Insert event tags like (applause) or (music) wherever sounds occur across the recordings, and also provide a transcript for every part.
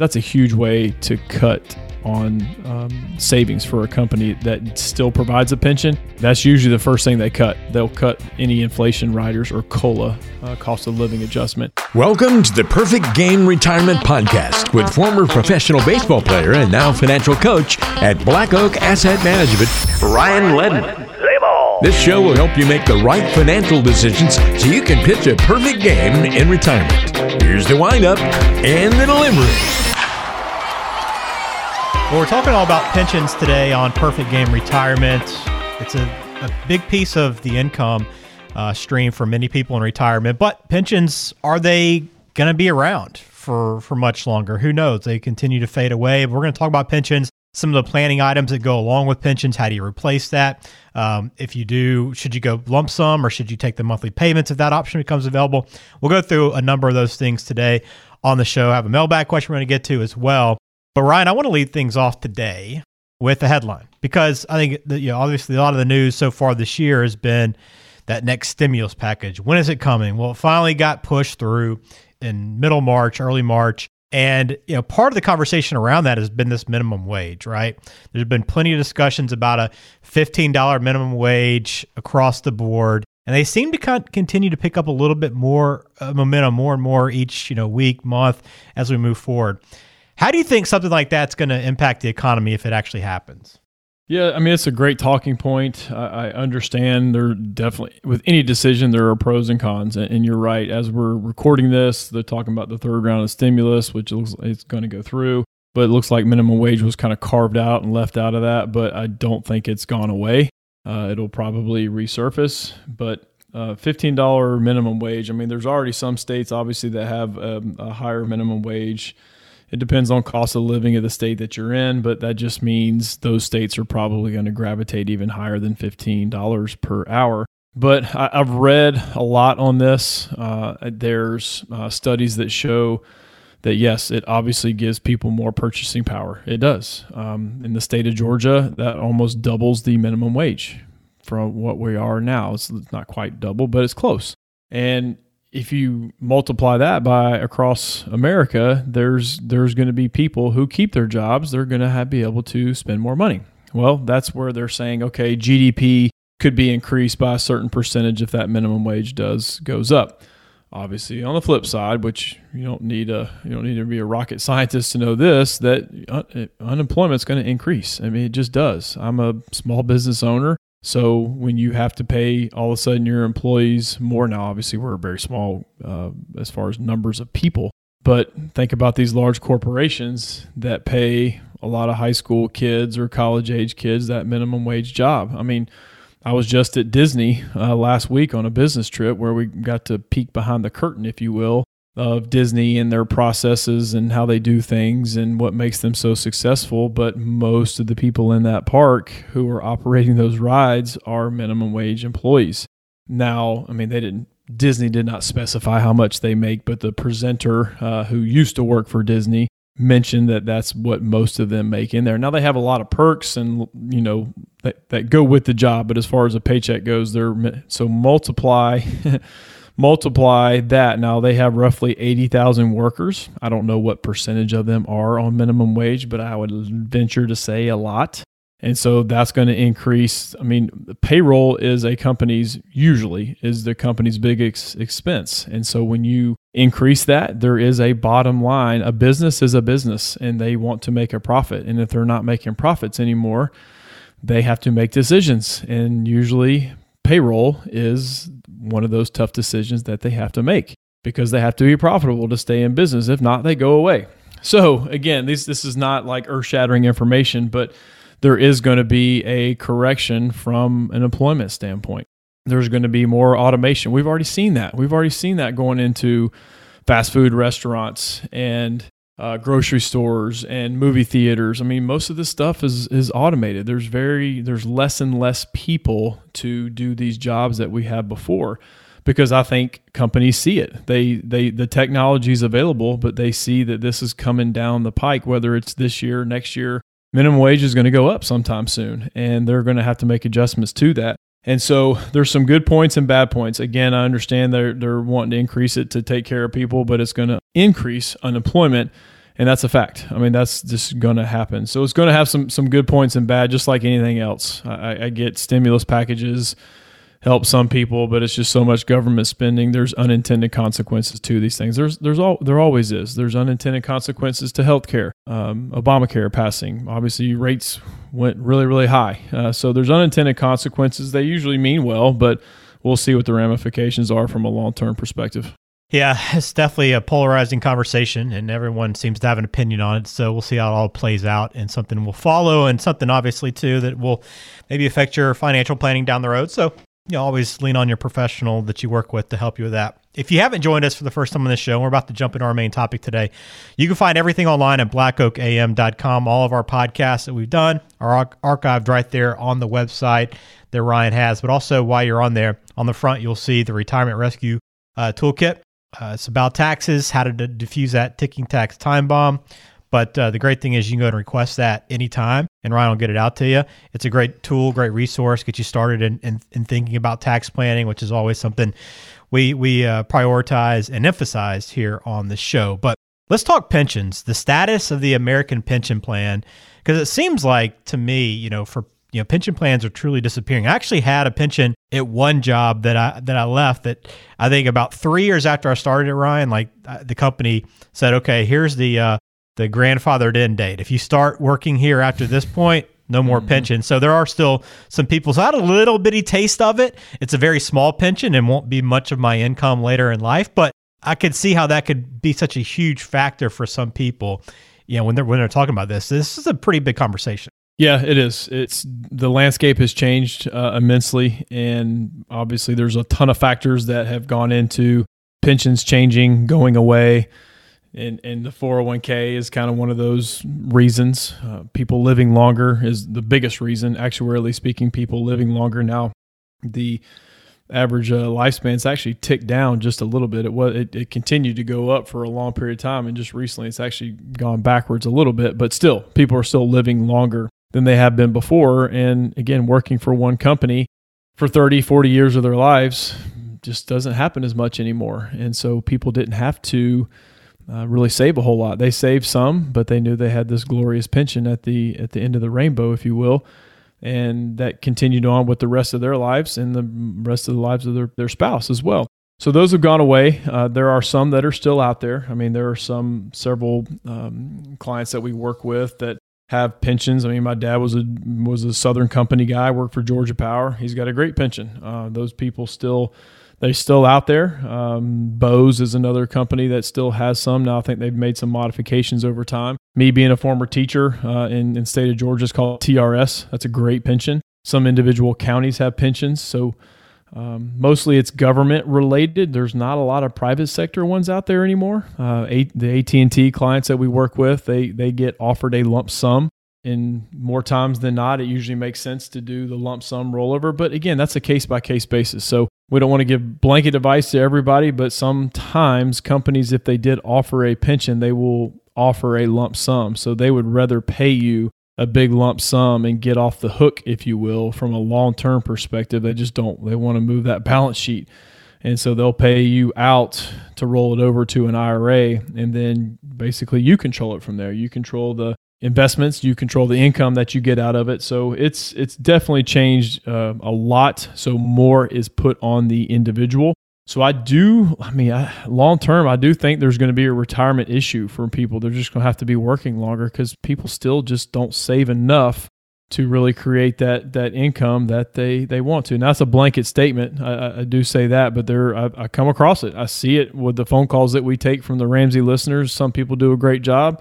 That's a huge way to cut on um, savings for a company that still provides a pension. That's usually the first thing they cut. They'll cut any inflation riders or COLA, uh, cost of living adjustment. Welcome to the Perfect Game Retirement Podcast with former professional baseball player and now financial coach at Black Oak Asset Management, Ryan Ledden. This show will help you make the right financial decisions so you can pitch a perfect game in retirement. Here's the windup and the delivery. Well, we're talking all about pensions today on Perfect Game Retirement. It's a, a big piece of the income uh, stream for many people in retirement. But pensions, are they going to be around for, for much longer? Who knows? They continue to fade away. We're going to talk about pensions, some of the planning items that go along with pensions. How do you replace that? Um, if you do, should you go lump sum or should you take the monthly payments if that option becomes available? We'll go through a number of those things today on the show. I have a mailbag question we're going to get to as well. But Ryan, I want to lead things off today with a headline because I think that, you know obviously a lot of the news so far this year has been that next stimulus package. When is it coming? Well, it finally got pushed through in middle March, early March. And you know, part of the conversation around that has been this minimum wage, right? There's been plenty of discussions about a $15 minimum wage across the board, and they seem to continue to pick up a little bit more uh, momentum, more and more each you know week, month as we move forward. How do you think something like that's going to impact the economy if it actually happens? Yeah, I mean it's a great talking point. I, I understand there definitely with any decision there are pros and cons, and, and, you're right. As we're recording this, they're talking about the third round of stimulus, which looks like it's going to go through. But it looks like minimum wage was kind of carved out and left out of that. But I don't think it's gone away. Uh, it'll probably resurface, but uh, $15 minimum wage. I mean, there's already some states, obviously, that have um, a higher minimum wage. It depends on cost of living of the state that you're in, but that just means those states are probably going to gravitate even higher than $15 per hour. But I, have read a lot on this. Uh, there's uh, studies that show that yes, it obviously gives people more purchasing power. It does. Um, in the state of Georgia, that almost doubles the minimum wage from what we are now. It's not quite double, but it's close. And if you multiply that by across America, there's there's going to be people who keep their jobs. They're going to be able to spend more money. Well, that's where they're saying, okay, GDP could be increased by a certain percentage if that minimum wage does goes up. Obviously, on the flip side, which you don't need a you don't need to be a rocket scientist to know this, that uh, un- unemployment is going to increase. I mean, it just does. I'm a small business owner. So when you have to pay all of a sudden your employees more now, obviously we're very small uh, as far as numbers of people. But think about these large corporations that pay a lot of high school kids or college age kids that minimum wage job. I mean, I was just at Disney uh, last week on a business trip where we got to peek behind the curtain, if you will, of Disney and their processes and how they do things and what makes them so successful. But most of the people in that park who are operating those rides are minimum wage employees. Now, I mean, they didn't. Disney did not specify how much they make, but the presenter uh, who used to work for Disney mentioned that that's what most of them make in there. Now they have a lot of perks and you know that, that go with the job, but as far as a paycheck goes, they're so multiply (laughs) multiply that. Now they have roughly 80,000 workers. I don't know what percentage of them are on minimum wage, but I would venture to say a lot. And so that's going to increase. I mean, payroll is a company's usually is the company's big ex- expense. And so when you increase that, there is a bottom line. A business is a business and they want to make a profit. And if they're not making profits anymore, they have to make decisions. And usually payroll is one of those tough decisions that they have to make because they have to be profitable to stay in business. If not, they go away. So again, this this is not like earth-shattering information, but there is going to be a correction from an employment standpoint. There's going to be more automation. We've already seen that. We've already seen that going into fast food restaurants and uh, grocery stores and movie theaters. I mean, most of this stuff is is automated. There's very there's less and less people to do these jobs that we had before because I think companies see it. They they the technology is available, but they see that this is coming down the pike. Whether it's this year, next year, minimum wage is going to go up sometime soon, and they're going to have to make adjustments to that. And so there's some good points and bad points. Again, I understand they're they're wanting to increase it to take care of people, but it's going to increase unemployment and that's a fact. I mean, that's just going to happen. So it's going to have some some good points and bad, just like anything else. I, I get stimulus packages help some people, but it's just so much government spending. There's unintended consequences to these things. There's there's all there always is. There's unintended consequences to healthcare. Um, Obamacare passing, obviously rates went really really high. Uh, so there's unintended consequences. They usually mean well, but we'll see what the ramifications are from a long term perspective. Yeah, it's definitely a polarizing conversation, and everyone seems to have an opinion on it. So we'll see how it all plays out, and something will follow, and something obviously too that will maybe affect your financial planning down the road. So you know, always lean on your professional that you work with to help you with that. If you haven't joined us for the first time on this show, we're about to jump into our main topic today. You can find everything online at blackoakam.com. All of our podcasts that we've done are archived right there on the website that Ryan has. But also, while you're on there, on the front, you'll see the Retirement Rescue uh, Toolkit. Uh, it's about taxes, how to d- diffuse that ticking tax time bomb. But uh, the great thing is you can go and request that anytime, and Ryan will get it out to you. It's a great tool, great resource, get you started in, in, in thinking about tax planning, which is always something we we uh, prioritize and emphasize here on the show. But let's talk pensions, the status of the American pension plan, because it seems like to me, you know, for you know, pension plans are truly disappearing. I actually had a pension at one job that I that I left that I think about three years after I started at Ryan, like uh, the company said, okay, here's the uh, the grandfathered in date. If you start working here after this point, no more mm-hmm. pension. So there are still some people. So I had a little bitty taste of it. It's a very small pension and won't be much of my income later in life, but I could see how that could be such a huge factor for some people. You know, when they're when they're talking about this, this is a pretty big conversation. Yeah, it is. It's the landscape has changed uh, immensely, and obviously there's a ton of factors that have gone into pensions changing, going away and and the 401k is kind of one of those reasons. Uh, people living longer is the biggest reason. Actuarially speaking, people living longer now. The average uh, lifespan's actually ticked down just a little bit. It was it, it continued to go up for a long period of time, and just recently it's actually gone backwards a little bit. But still, people are still living longer than they have been before. And again, working for one company for 30, 40 years of their lives just doesn't happen as much anymore. And so people didn't have to uh, really save a whole lot. They saved some, but they knew they had this glorious pension at the at the end of the rainbow, if you will, and that continued on with the rest of their lives and the rest of the lives of their, their spouse as well. So those have gone away. Uh, there are some that are still out there. I mean, there are some several um, clients that we work with that have pensions. I mean, my dad was a was a Southern Company guy, worked for Georgia Power. He's got a great pension. Uh, those people still they're still out there. Um, Bose is another company that still has some. Now I think they've made some modifications over time. Me being a former teacher uh, in in state of Georgia is called TRS. That's a great pension. Some individual counties have pensions, so um, mostly it's government related. There's not a lot of private sector ones out there anymore. Uh, a- the AT and T clients that we work with, they they get offered a lump sum and more times than not, it usually makes sense to do the lump sum rollover. But again, that's a case by case basis. So we don't want to give blanket advice to everybody, but sometimes companies, if they did offer a pension, they will offer a lump sum. So they would rather pay you a big lump sum and get off the hook, if you will, from a long term perspective. They just don't, they want to move that balance sheet. And so they'll pay you out to roll it over to an IRA, and then basically you control it from there. You control the investments you control the income that you get out of it. So it's it's definitely changed uh, a lot. So more is put on the individual. So i do i mean I, long term i do think there's going to be a retirement issue for people. They're just going to have to be working longer because people still just don't save enough to really create that that income that they they want to. And that's a blanket statement. I, I do say that but there I, I come across it. I see it with the phone calls that we take from the ramsey listeners. Some people do a great job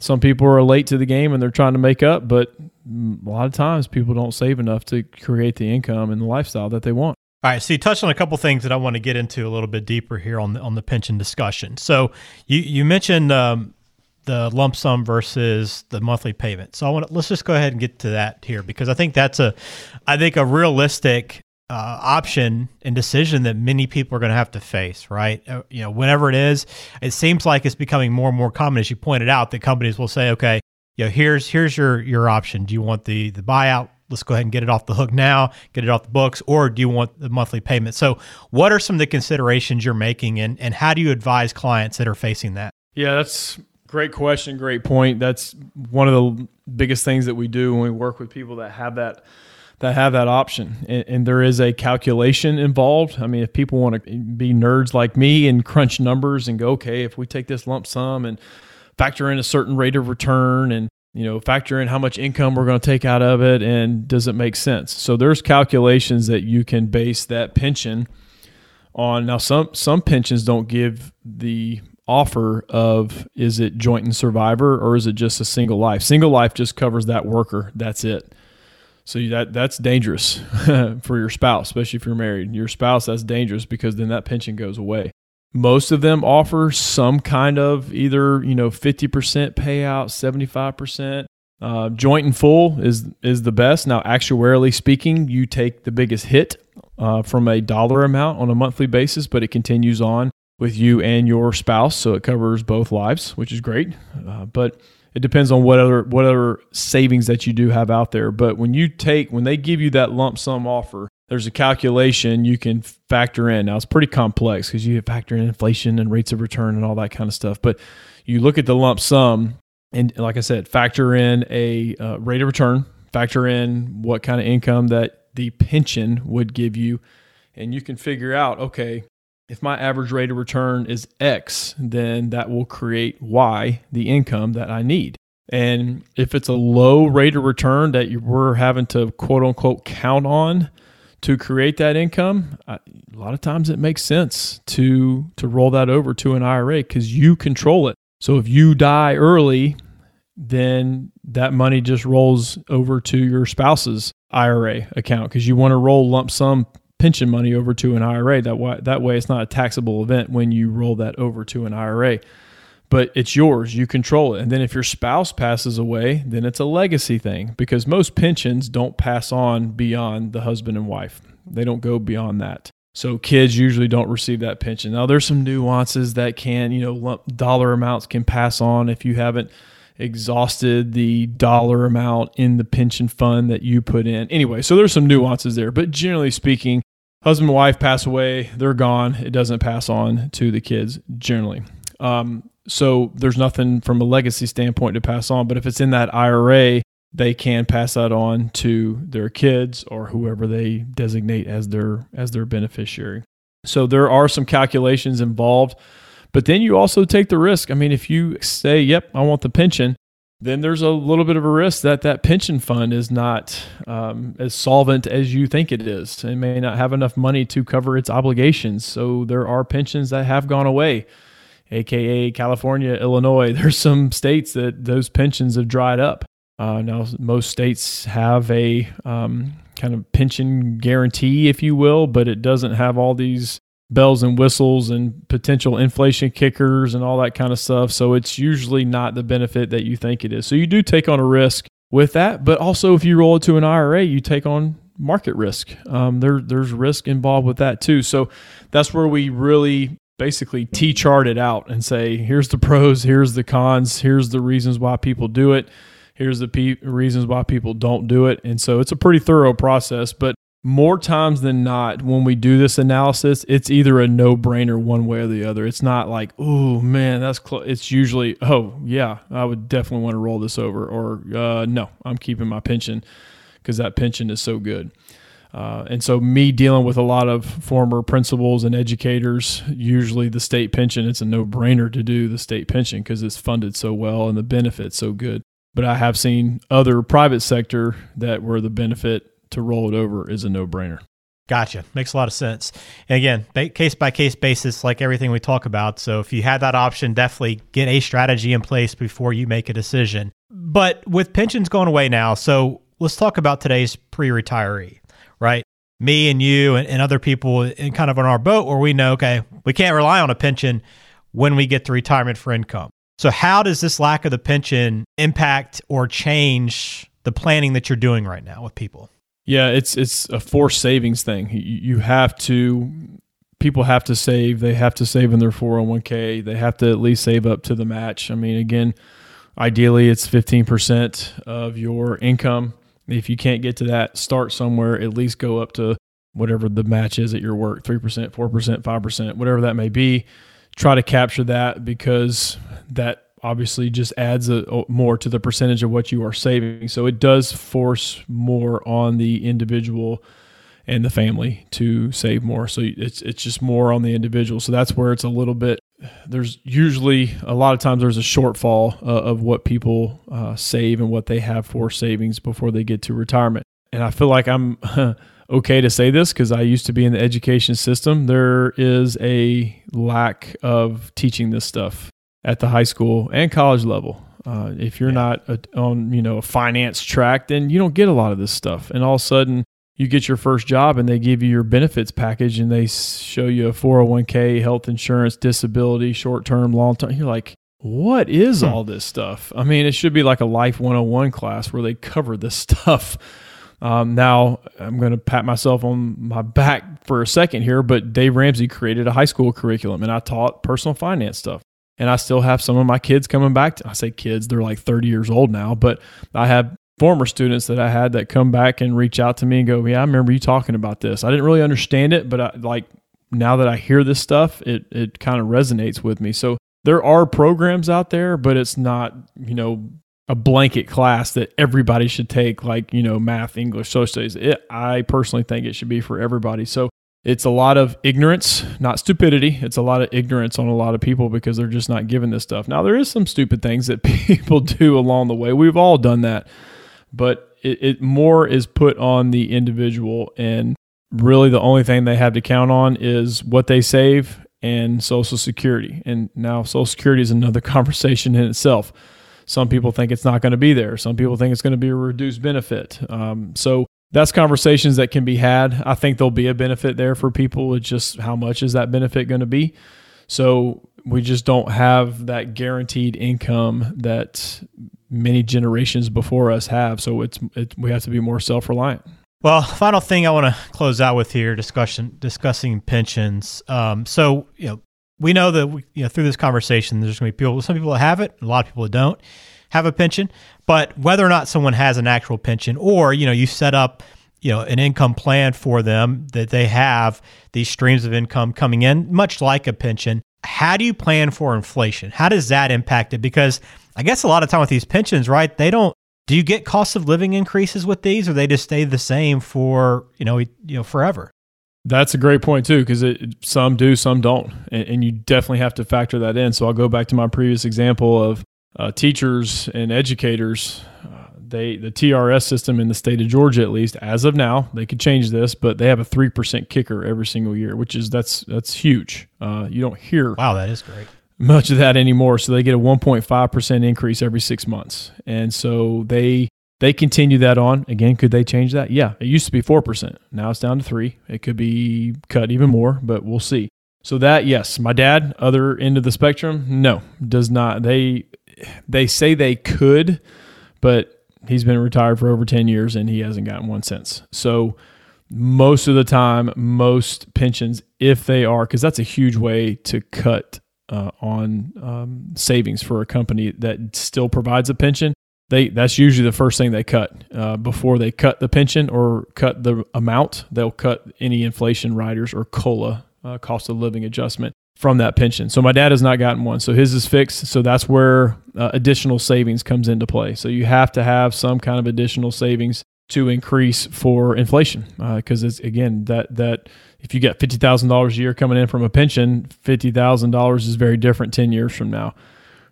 some people are late to the game and they're trying to make up, but a lot of times people don't save enough to create the income and the lifestyle that they want. All right, so you touched on a couple things that I want to get into a little bit deeper here on the on the pension discussion. So you you mentioned um, the lump sum versus the monthly payment. So I want to, let's just go ahead and get to that here because I think that's a I think a realistic uh, option and decision that many people are going to have to face, right? Uh, you know, whenever it is, it seems like it's becoming more and more common, as you pointed out, that companies will say, okay, you know, here's here's your your option. Do you want the the buyout? Let's go ahead and get it off the hook now, get it off the books, or do you want the monthly payment? So, what are some of the considerations you're making, and and how do you advise clients that are facing that? Yeah, that's Great question, great point. That's one of the biggest things that we do when we work with people that have that that have that option. And, and, there is a calculation involved. I mean, if people want to be nerds like me and crunch numbers and go, okay, if we take this lump sum and factor in a certain rate of return and you know factor in how much income we're going to take out of it and does it make sense? So there's calculations that you can base that pension on. Now some some pensions don't give the offer of is it joint and survivor or is it just a single life? Single life just covers that worker. That's it so that that's dangerous (laughs) for your spouse especially if you're married. Your spouse that's dangerous because then that pension goes away. Most of them offer some kind of either you know 50% payout 75% uh, joint and full is is the best. Now actuarially speaking you take the biggest hit uh, from a dollar amount on a monthly basis but it continues on with you and your spouse. So it covers both lives which is great. Uh, but it depends on what other what other savings that you do have out there but when you take when they give you that lump sum offer there's a calculation you can factor in. Now it's pretty complex because you factor in inflation and rates of return and all that kind of stuff. But you look at the lump sum, and like I said, factor in a uh, rate of return, factor in what kind of income that the pension would give you, and you can figure out okay, if my average rate of return is X, then that will create Y, the income that I need. And if it's a low rate of return that you were having to quote unquote count on, to create that income, a lot of times it makes sense to to roll that over to an IRA because you control it. So if you die early, then that money just rolls over to your spouse's IRA account because you want to roll lump sum pension money over to an IRA. That way, that way it's not a taxable event when you roll that over to an IRA. But it's yours, you control it. And then if your spouse passes away, then it's a legacy thing because most pensions don't pass on beyond the husband and wife. They don't go beyond that. So kids usually don't receive that pension. Now there's some nuances that can, you know, lump dollar amounts can pass on if you haven't exhausted the dollar amount in the pension fund that you put in. Anyway, so there's some nuances there, but generally speaking, husband and wife pass away, they're gone. It doesn't pass on to the kids generally. Um, so there's nothing from a legacy standpoint to pass on. But if it's in that IRA, they can pass that on to their kids or whoever they designate as their as their beneficiary. So there are some calculations involved, but then you also take the risk. I mean, if you say, "Yep, I want the pension," then there's a little bit of a risk that that pension fund is not um, as solvent as you think it is. It may not have enough money to cover its obligations. So there are pensions that have gone away aka California, Illinois. (laughs) There's some states that those pensions have dried up. Uh, now, most states have a um, kind of pension guarantee, if you will, but it doesn't have all these bells and whistles and potential inflation kickers and all that kind of stuff. So it's usually not the benefit that you think it is. So you do take on a risk with that, but also if you roll it to an IRA, you take on market risk. Um, there, there's risk involved with that too. So that's where we really basically T chart it out and say, here's the pros, here's the cons, here's the reasons why people do it, here's the pe- reasons why people don't do it. And so it's a pretty thorough process, but more times than not, when we do this analysis, it's either a no brainer one way or the other. It's not like, oh man, that's close. It's usually, oh yeah, I would definitely want to roll this over, or uh, no, I'm keeping my pension because that pension is so good. Uh, and so, me dealing with a lot of former principals and educators, usually the state pension, it's a no brainer to do the state pension because it's funded so well and the benefit's so good. But I have seen other private sector that where the benefit to roll it over is a no brainer. Gotcha. Makes a lot of sense. And again, case by case basis, like everything we talk about. So if you had that option, definitely get a strategy in place before you make a decision. But with pensions going away now, so let's talk about today's pre retiree right? Me and you and, and other people in kind of on our boat where we know, okay, we can't rely on a pension when we get to retirement for income. So, how does this lack of the pension impact or change the planning that you're doing right now with people? Yeah, it's it's a forced savings thing. You, you have to people have to save. They have to save in their 401k. They have to at least save up to the match. I mean, again, ideally it's 15% of your income if you can't get to that, start somewhere, at least go up to whatever the match is at your work 3%, 4%, 5%, whatever that may be. Try to capture that because that obviously just adds a, more to the percentage of what you are saving. So it does force more on the individual and the family to save more. So it's it's just more on the individual. So that's where it's a little bit. There's usually a lot of times there's a shortfall uh, of what people uh, save and what they have for savings before they get to retirement. And I feel like I'm (laughs) okay to say this because I used to be in the education system. There is a lack of teaching this stuff at the high school and college level. Uh, if you're yeah. not a, on you know a finance track, then you don't get a lot of this stuff. And all of a sudden, you get your first job and they give you your benefits package and they show you a 401k, health insurance, disability, short term, long term. You're like, what is hmm. all this stuff? I mean, it should be like a Life 101 class where they cover this (laughs) stuff. Um, now, I'm going to pat myself on my back for a second here, but Dave Ramsey created a high school curriculum and I taught personal finance stuff. And I still have some of my kids coming back. To, I say kids, they're like 30 years old now, but I have former students that I had that come back and reach out to me and go, "Yeah, I remember you talking about this. I didn't really understand it, but I, like now that I hear this stuff, it it kind of resonates with me." So there are programs out there, but it's not you know a blanket class that everybody should take, like you know math, English, social studies. It, I personally think it should be for everybody. So it's a lot of ignorance, not stupidity. It's a lot of ignorance on a lot of people because they're just not given this stuff. Now there is some stupid things that (laughs) people do along the way. We've all done that but it, it more is put on the individual and really the only thing they have to count on is what they save and social security and now social security is another (laughs) conversation in itself some people think it's not going to be there some people think it's going to be a reduced benefit um, so that's conversations that can be had i think there'll be a benefit there for people it's just how much is that benefit going to be so we just don't have that guaranteed income that many generations before us have. So it's it, we have to be more self reliant. Well, final thing I want to close out with here discussion discussing pensions. Um, so you know we know that we, you know through this conversation there's going to be people some people have it, a lot of people don't have a pension. But whether or not someone has an actual pension, or you know you set up you know an income plan for them that they have these streams of income coming in, much like a pension. How do you plan for inflation? How does that impact it? Because I guess a lot of time with these pensions, right? They don't. Do you get cost of living increases with these, or they just stay the same for you know you know forever? That's a great point too, because some do, some don't, and, and, you definitely have to factor that in. So I'll go back to my previous example of uh, teachers and educators. Uh, they the TRS system in the state of Georgia, at least as of now, they could change this, but they have a three percent kicker every single year, which is that's that's huge. Uh, you don't hear wow, that is great much of that anymore. So they get a 1.5% increase every six months. And so they they continue that on. Again, could they change that? Yeah. It used to be 4%. Now it's down to three. It could be cut even more, but we'll see. So that, yes, my dad, other end of the spectrum, no, does not. They they say they could, but he's been retired for over 10 years and he hasn't gotten one since. So most of the time, most pensions, if they are, because that's a huge way to cut uh, on um, savings for a company that still provides a pension, they that's usually the first thing they cut uh, before they cut the pension or cut the amount. They'll cut any inflation riders or COLA, uh, cost of living adjustment, from that pension. So my dad has not gotten one, so his is fixed. So that's where uh, additional savings comes into play. So you have to have some kind of additional savings to increase for inflation because uh, again that that if you get fifty thousand dollars a year coming in from a pension, fifty thousand dollars is very different ten years from now.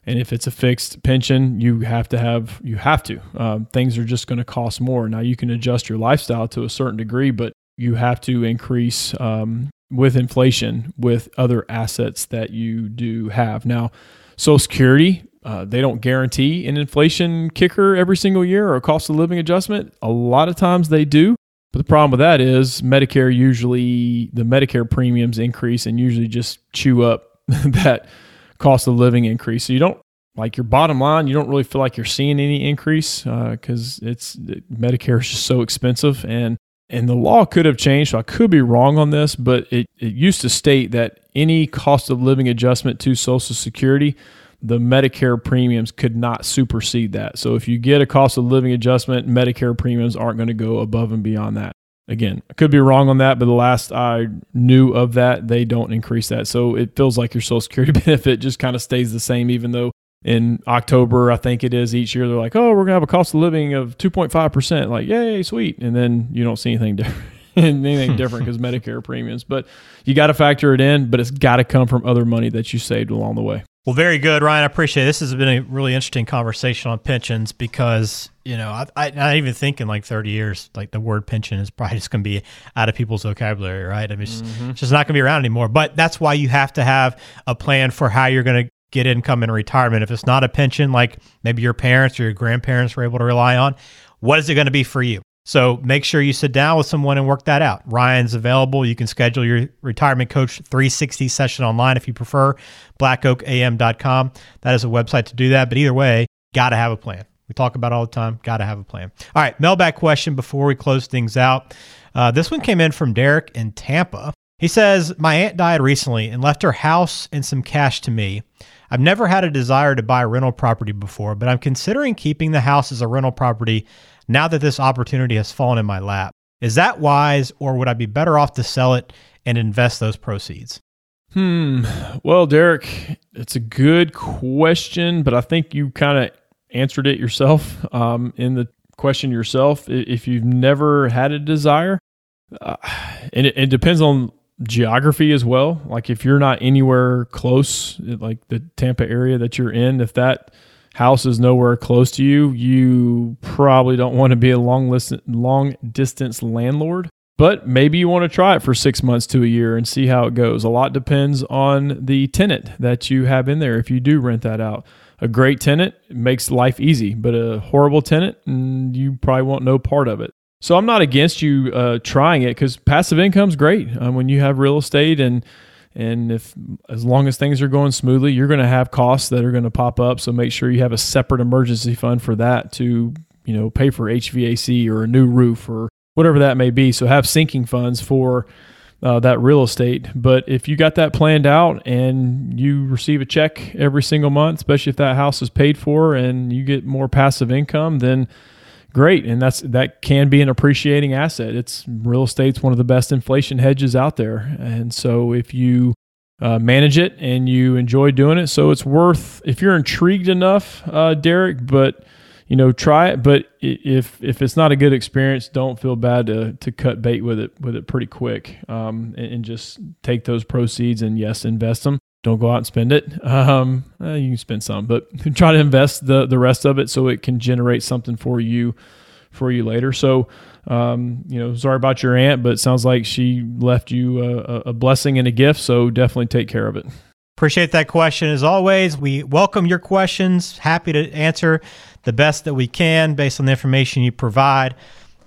And if it's a fixed pension, you have to have you have to. Uh, things are just going to cost more. Now you can adjust your lifestyle to a certain degree, but you have to increase um, with inflation with other assets that you do have. Now, Social Security uh, they don't guarantee an inflation kicker every single year or a cost of living adjustment. A lot of times they do. But the problem with that is Medicare usually, the Medicare premiums increase and usually just chew up (laughs) that cost of living increase. So you don't, like your bottom line, you don't really feel like you're seeing any increase because uh, it's Medicare is just so expensive. And and the law could have changed. So I could be wrong on this, but it, it used to state that any cost of living adjustment to Social Security the Medicare premiums could not supersede that. So if you get a cost of living adjustment, Medicare premiums aren't going to go above and beyond that. Again, I could be wrong on that, but the last I knew of that, they don't increase that. So it feels like your Social Security (laughs) benefit just kind of stays the same, even though in October, I think it is each year. They're like, oh, we're gonna have a cost of living of 2.5 percent. Like, yay, sweet. And then you don't see anything (laughs) different. anything different because Medicare premiums, but you got to factor it in. But it's got to come from other money that you saved along the way. Well, very good, Ryan. I appreciate it. This has been a really interesting conversation on pensions because, you know, I, I, not even thinking like 30 years, like the word pension is probably just going to be out of people's vocabulary, right? I mean, it's, mm-hmm. it's just not going to be around anymore. But that's why you have to have a plan for how you're going to get income in retirement. If it's not a pension, like maybe your parents or your grandparents were able to rely on, what is it going to be for you? So make sure you sit down with someone and work that out. Ryan's available. You can schedule your retirement coach 360 session online if you prefer. blackoakam.com. That is a website to do that. But either way, got to have a plan. We talk about all the time. Got to have a plan. All right, mailbag question before we close things out. Uh, this one came in from Derek in Tampa. He says, My aunt died recently and left her house and some cash to me. I've never had a desire to buy a rental property before, but I'm considering keeping the house as a rental property now that this opportunity has fallen in my lap. Is that wise, or would I be better off to sell it and invest those proceeds? Hmm. Well, Derek, it's a good question, but I think you kind of answered it yourself um, in the question yourself. If you've never had a desire, uh, and it, it depends on geography as well. Like if you're not anywhere close, like the Tampa area that you're in, if that house is nowhere close to you, you probably don't want to be a long list, long distance landlord. But maybe you want to try it for six months to a year and see how it goes. A lot depends on the tenant that you have in there if you do rent that out. A great tenant makes life easy, but a horrible tenant, mm, you probably won't know part of it. So I'm not against you uh, trying it because passive income is great um, when you have real estate and and if as long as things are going smoothly, you're going to have costs that are going to pop up. So make sure you have a separate emergency fund for that to you know pay for HVAC or a new roof or whatever that may be. So have sinking funds for uh, that real estate. But if you got that planned out and you receive a check every single month, especially if that house is paid for and you get more passive income, then great. And that's that can be an appreciating asset. It's real estate's one of the best inflation hedges out there. And so if you uh, manage it and you enjoy doing it so it's worth if you're intrigued enough uh, derek but you know try it. But if if it's not a good experience don't feel bad to to cut bait with it with it pretty quick. Um, and, and just take those proceeds and yes invest them don't go out and spend it. (laughs) Um, eh, you can spend some, but (laughs) try to invest the the rest of it so it can generate something for you for you later. So, um, you know, sorry about your aunt, but sounds like she left you a, a blessing and a gift. So definitely take care of it. Appreciate that question as always. We welcome your questions. Happy to answer the best that we can based on the information you provide.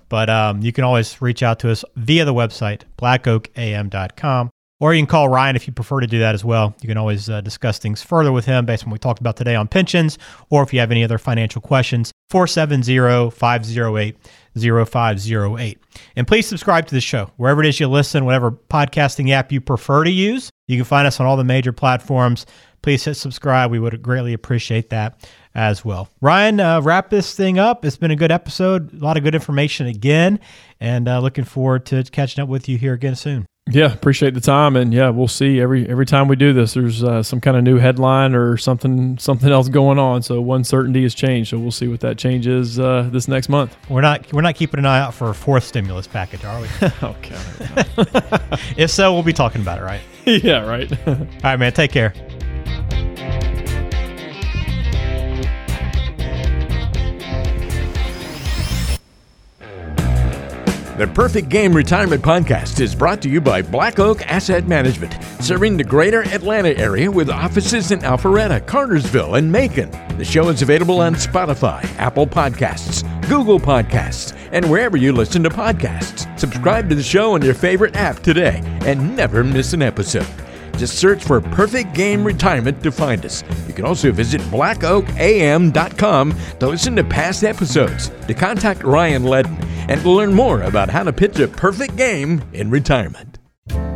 But um, you can always reach out to us via the website, blackoakam.com. Or you can call Ryan if you prefer to do that as well. You can always uh, discuss things further with him based on what we talked about today on pensions, or if you have any other financial questions, 470 508 0508. And please subscribe to the show wherever it is you listen, whatever podcasting app you prefer to use. You can find us on all the major platforms. Please hit subscribe. We would greatly appreciate that as well. Ryan, uh, wrap this thing up. It's been a good episode, a lot of good information again, and uh, looking forward to catching up with you here again soon. Yeah, appreciate the time, and yeah, we'll see every every time we do this. There's uh, some kind of new headline or something something else going on. So one certainty has changed. So we'll see what that change is uh, this next month. We're not we're not keeping an eye out for a fourth stimulus package, are we? (laughs) okay. (laughs) if so, we'll be talking about it, right? (laughs) yeah, right. All right, man. Take care. The Perfect Game Retirement Podcast is brought to you by Black Oak Asset Management, serving the greater Atlanta area with offices in Alpharetta, Cartersville, and Macon. The show is available on Spotify, Apple Podcasts, Google Podcasts, and wherever you listen to podcasts. Subscribe to the show on your favorite app today and never miss an episode. Just search for Perfect Game Retirement to find us. You can also visit blackoakam.com to listen to past episodes, to contact Ryan Ledden, and to learn more about how to pitch a perfect game in retirement.